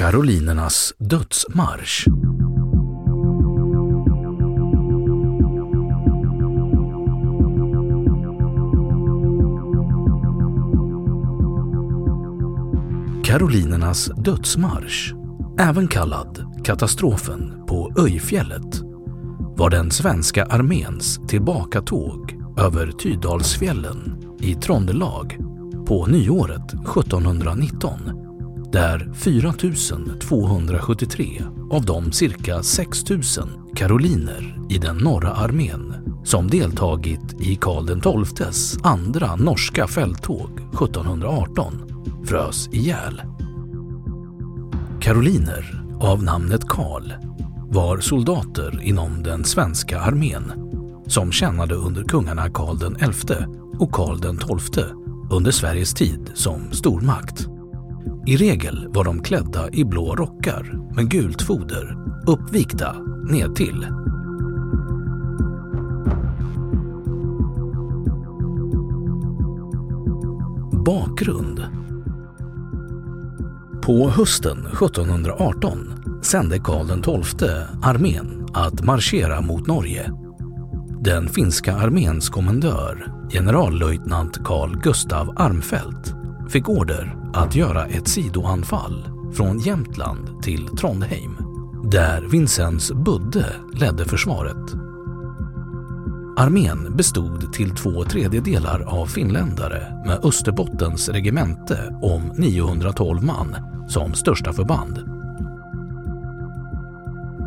Karolinernas dödsmarsch. Karolinernas dödsmarsch, även kallad katastrofen på Öjfjället, var den svenska arméns tillbakatåg över Tydalsfjällen i Trondelag på nyåret 1719 där 4 273 av de cirka 6 000 karoliner i den norra armén som deltagit i Karl XIIs andra norska fälttåg 1718 frös ihjäl. Karoliner av namnet Karl var soldater inom den svenska armén som tjänade under kungarna Karl XI och Karl XII under Sveriges tid som stormakt. I regel var de klädda i blå rockar med gult foder, uppvikta nedtill. Bakgrund På hösten 1718 sände Karl XII armén att marschera mot Norge. Den finska arméns kommendör, generallöjtnant Carl Gustav Armfelt, fick order att göra ett sidoanfall från Jämtland till Trondheim, där Vincenz Budde ledde försvaret. Armén bestod till två tredjedelar av finländare med Österbottens regemente om 912 man som största förband.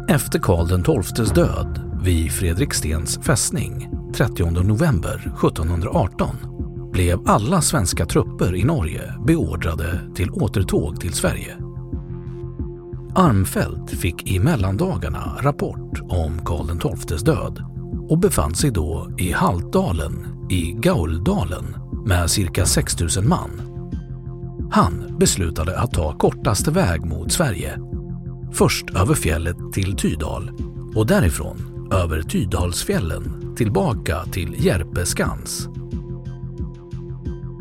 Efter Karl XIIs död vid Fredrikstens fästning 30 november 1718 blev alla svenska trupper i Norge beordrade till återtåg till Sverige. Armfelt fick i mellandagarna rapport om Karl XIIs död och befann sig då i Haltdalen i Gauldalen med cirka 6 000 man. Han beslutade att ta kortaste väg mot Sverige. Först över fjället till Tydal och därifrån över Tydalsfjällen tillbaka till Järpeskans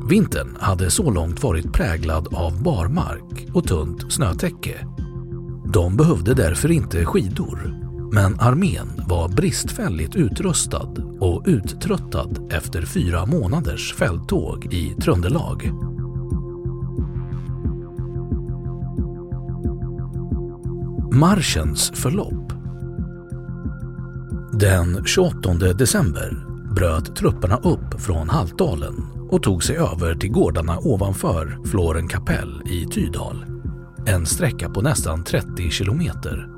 Vintern hade så långt varit präglad av barmark och tunt snötäcke. De behövde därför inte skidor, men armén var bristfälligt utrustad och uttröttad efter fyra månaders fälttåg i Tröndelag. Marschens förlopp Den 28 december bröt trupperna upp från Haltdalen och tog sig över till gårdarna ovanför Flåren kapell i Tydal. En sträcka på nästan 30 kilometer.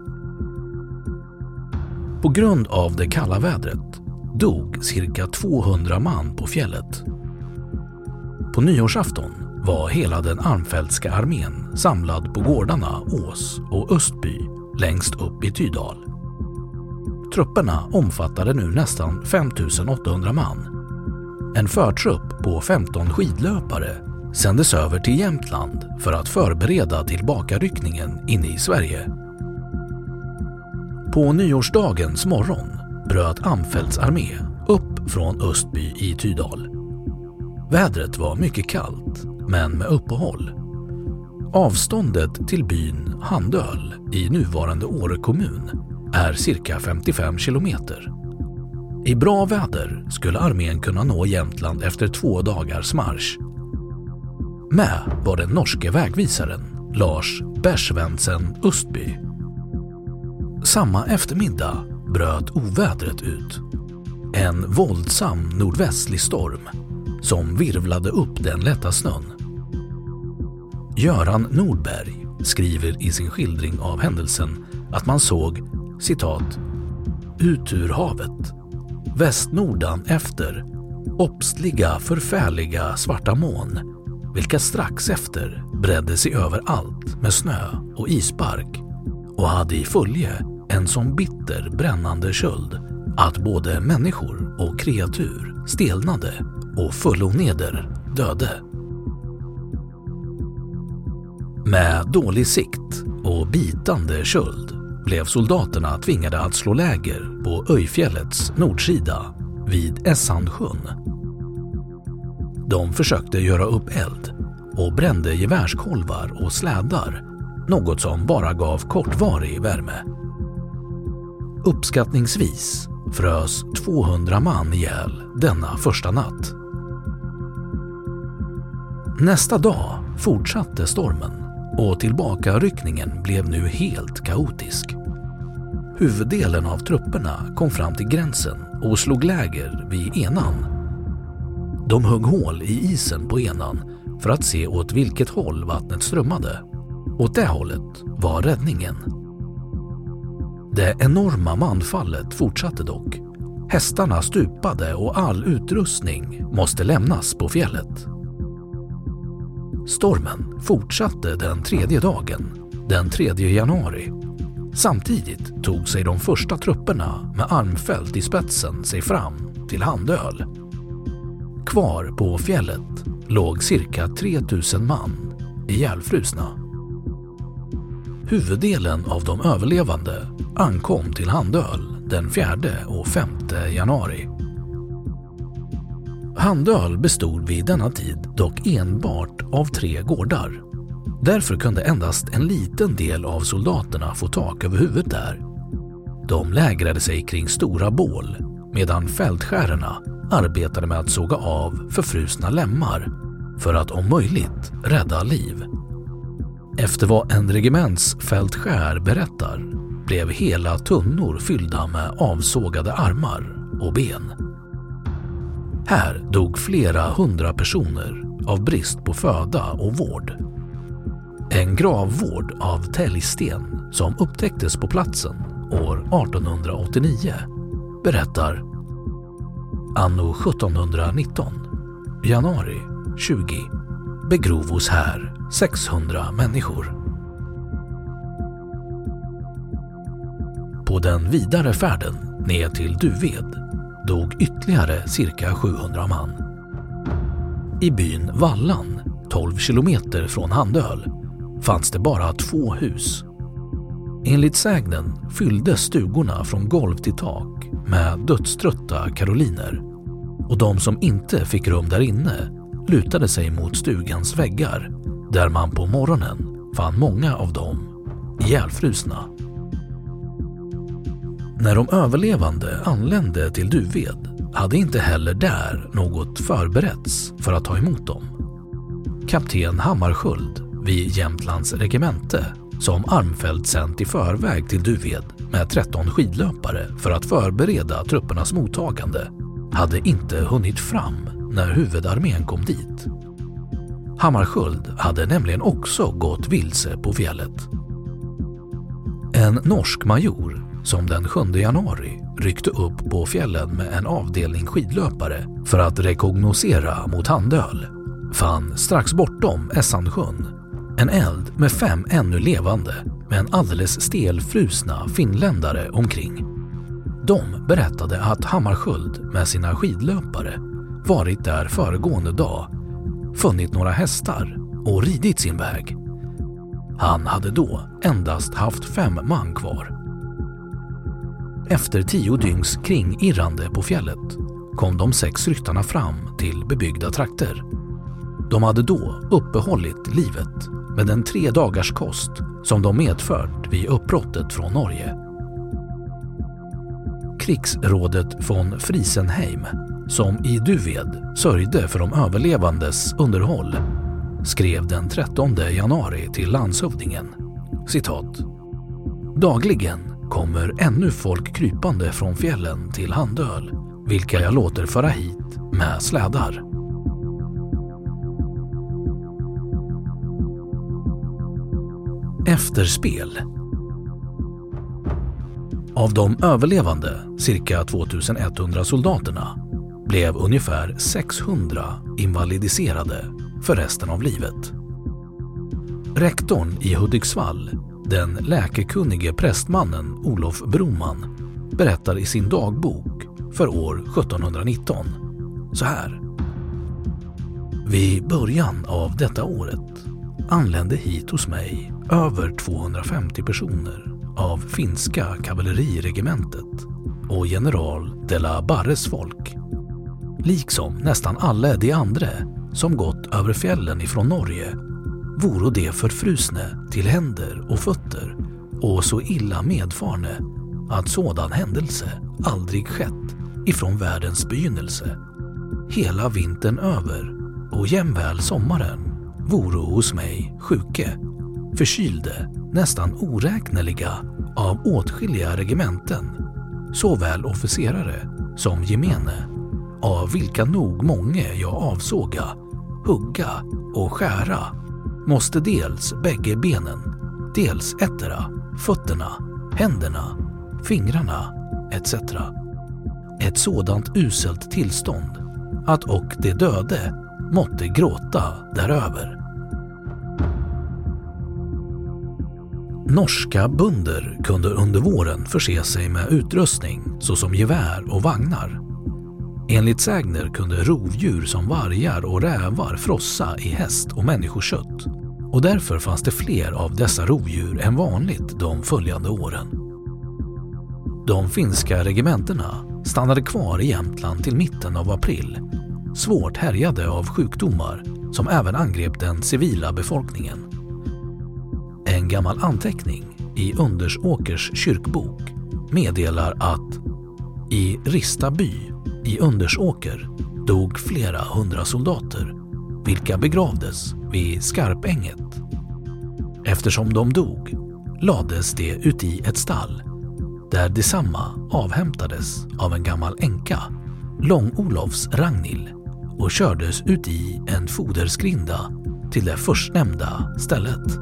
På grund av det kalla vädret dog cirka 200 man på fjället. På nyårsafton var hela den armfältska armén samlad på gårdarna Ås och Östby längst upp i Tydal. Trupperna omfattade nu nästan 5800 man. En förtrupp på 15 skidlöpare sändes över till Jämtland för att förbereda tillbakaryckningen inne i Sverige. På nyårsdagens morgon bröt Amfeldts armé upp från Östby i Tydal. Vädret var mycket kallt, men med uppehåll. Avståndet till byn Handöl i nuvarande Åre kommun är cirka 55 kilometer. I bra väder skulle armén kunna nå Jämtland efter två dagars marsch. Med var den norske vägvisaren Lars Bersvensen Östby. Samma eftermiddag bröt ovädret ut. En våldsam nordvästlig storm som virvlade upp den lätta snön. Göran Nordberg skriver i sin skildring av händelsen att man såg citat ut ur havet västnordan efter opstliga förfärliga svarta moln vilka strax efter bredde sig över allt med snö och isbark och hade i följe en sån bitter brännande köld att både människor och kreatur stelnade och fullo neder döde. Med dålig sikt och bitande köld blev soldaterna tvingade att slå läger på Öjfjällets nordsida vid Essandsjön. De försökte göra upp eld och brände gevärskolvar och slädar, något som bara gav kortvarig värme. Uppskattningsvis frös 200 man ihjäl denna första natt. Nästa dag fortsatte stormen och tillbakaryckningen blev nu helt kaotisk. Huvuddelen av trupperna kom fram till gränsen och slog läger vid Enan. De högg hål i isen på Enan för att se åt vilket håll vattnet strömmade. Åt det hållet var räddningen. Det enorma manfallet fortsatte dock. Hästarna stupade och all utrustning måste lämnas på fjället. Stormen fortsatte den tredje dagen, den 3 januari. Samtidigt tog sig de första trupperna med Armfält i spetsen sig fram till Handöl. Kvar på fjället låg cirka 3000 man ihjälfrusna. Huvuddelen av de överlevande ankom till Handöl den 4 och 5 januari. Handöl bestod vid denna tid dock enbart av tre gårdar. Därför kunde endast en liten del av soldaterna få tak över huvudet där. De lägrade sig kring stora bål medan fältskärerna arbetade med att såga av förfrusna lemmar för att om möjligt rädda liv. Efter vad en regementsfältskär berättar blev hela tunnor fyllda med avsågade armar och ben. Här dog flera hundra personer av brist på föda och vård. En gravvård av täljsten som upptäcktes på platsen år 1889 berättar Anno 1719, januari 20, begrovos här 600 människor. På den vidare färden ner till Duved dog ytterligare cirka 700 man. I byn Vallan, 12 kilometer från Handöl, fanns det bara två hus. Enligt sägnen fylldes stugorna från golv till tak med dödströtta karoliner och de som inte fick rum där inne lutade sig mot stugans väggar där man på morgonen fann många av dem ihjälfrusna. När de överlevande anlände till Duved hade inte heller där något förberetts för att ta emot dem. Kapten Hammarskjöld vid Jämtlands regemente som Armfelt sänt i förväg till Duved med 13 skidlöpare för att förbereda truppernas mottagande hade inte hunnit fram när huvudarmén kom dit. Hammarskjöld hade nämligen också gått vilse på fjället. En norsk major som den 7 januari ryckte upp på fjällen med en avdelning skidlöpare för att rekognosera mot Handöl fann strax bortom Essansjön en eld med fem ännu levande men alldeles stelfrusna finländare omkring. De berättade att Hammarskjöld med sina skidlöpare varit där föregående dag funnit några hästar och ridit sin väg. Han hade då endast haft fem man kvar. Efter tio dygns kringirrande på fjället kom de sex ryttarna fram till bebyggda trakter. De hade då uppehållit livet med den tre dagars kost som de medfört vid uppbrottet från Norge. Krigsrådet von Friesenheim, som i Duved sörjde för de överlevandes underhåll, skrev den 13 januari till landshövdingen citat. Dagligen kommer ännu folk krypande från fjällen till Handöl, vilka jag låter föra hit med slädar. Efterspel Av de överlevande, cirka 2100 soldaterna, blev ungefär 600 invalidiserade för resten av livet. Rektorn i Hudiksvall, den läkekunnige prästmannen Olof Broman, berättar i sin dagbok för år 1719 så här. Vid början av detta året anlände hit hos mig över 250 personer av finska kavalleriregementet och general de la Barres folk. Liksom nästan alla de andra som gått över fjällen ifrån Norge voro de förfrusne till händer och fötter och så illa medfarne att sådan händelse aldrig skett ifrån världens begynnelse. Hela vintern över och jämväl sommaren voro hos mig sjuke, förkylde, nästan oräkneliga av åtskilliga regementen, såväl officerare som gemene, av vilka nog många jag avsåga, hugga och skära, måste dels bägge benen, dels ettera, fötterna, händerna, fingrarna etc. Ett sådant uselt tillstånd att och de döde måtte gråta däröver. Norska bönder kunde under våren förse sig med utrustning såsom gevär och vagnar. Enligt sägner kunde rovdjur som vargar och rävar frossa i häst och människokött och därför fanns det fler av dessa rovdjur än vanligt de följande åren. De finska regementena stannade kvar i Jämtland till mitten av april, svårt härjade av sjukdomar som även angrep den civila befolkningen. En gammal anteckning i Undersåkers kyrkbok meddelar att i Rista by i Undersåker dog flera hundra soldater, vilka begravdes vid Skarpänget. Eftersom de dog lades de uti ett stall där detsamma avhämtades av en gammal änka, Lång-Olofs Ragnhild och kördes ut i en foderskrinda till det förstnämnda stället.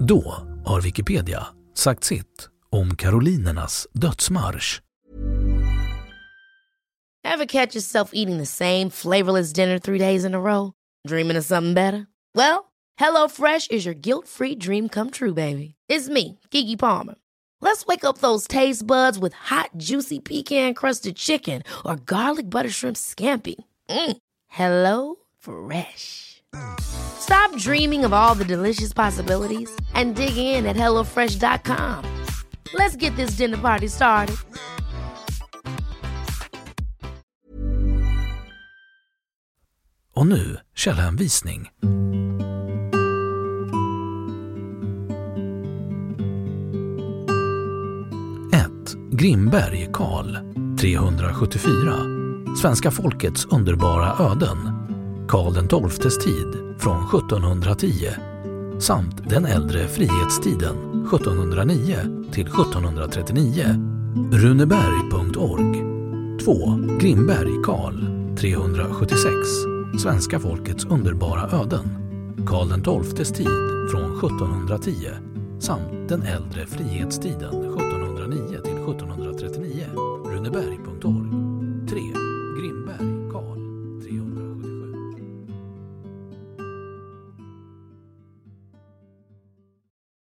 Då har Wikipedia sagt sitt om karolinernas dödsmarsch. Have catch yourself eating the same flavorless dinner three days in a row? Dreaming of something better? Well, HelloFresh is your guilt-free dream come true, baby. It's me, Gigi Palmer. Let's wake up those taste buds with hot, juicy pecan-crusted chicken or garlic butter shrimp scampi. Mm. Hello Fresh. Stop dreaming of all the delicious possibilities and dig in at HelloFresh.com. Let's get this dinner party started. Och nu källhänvisning. Grimberg, Karl, 374. Svenska folkets underbara öden. Karl XIIs tid från 1710 samt den äldre frihetstiden 1709 till 1739. Runeberg.org 2. Grimberg, Karl, 376. Svenska folkets underbara öden. Karl XIIs tid från 1710 samt den äldre frihetstiden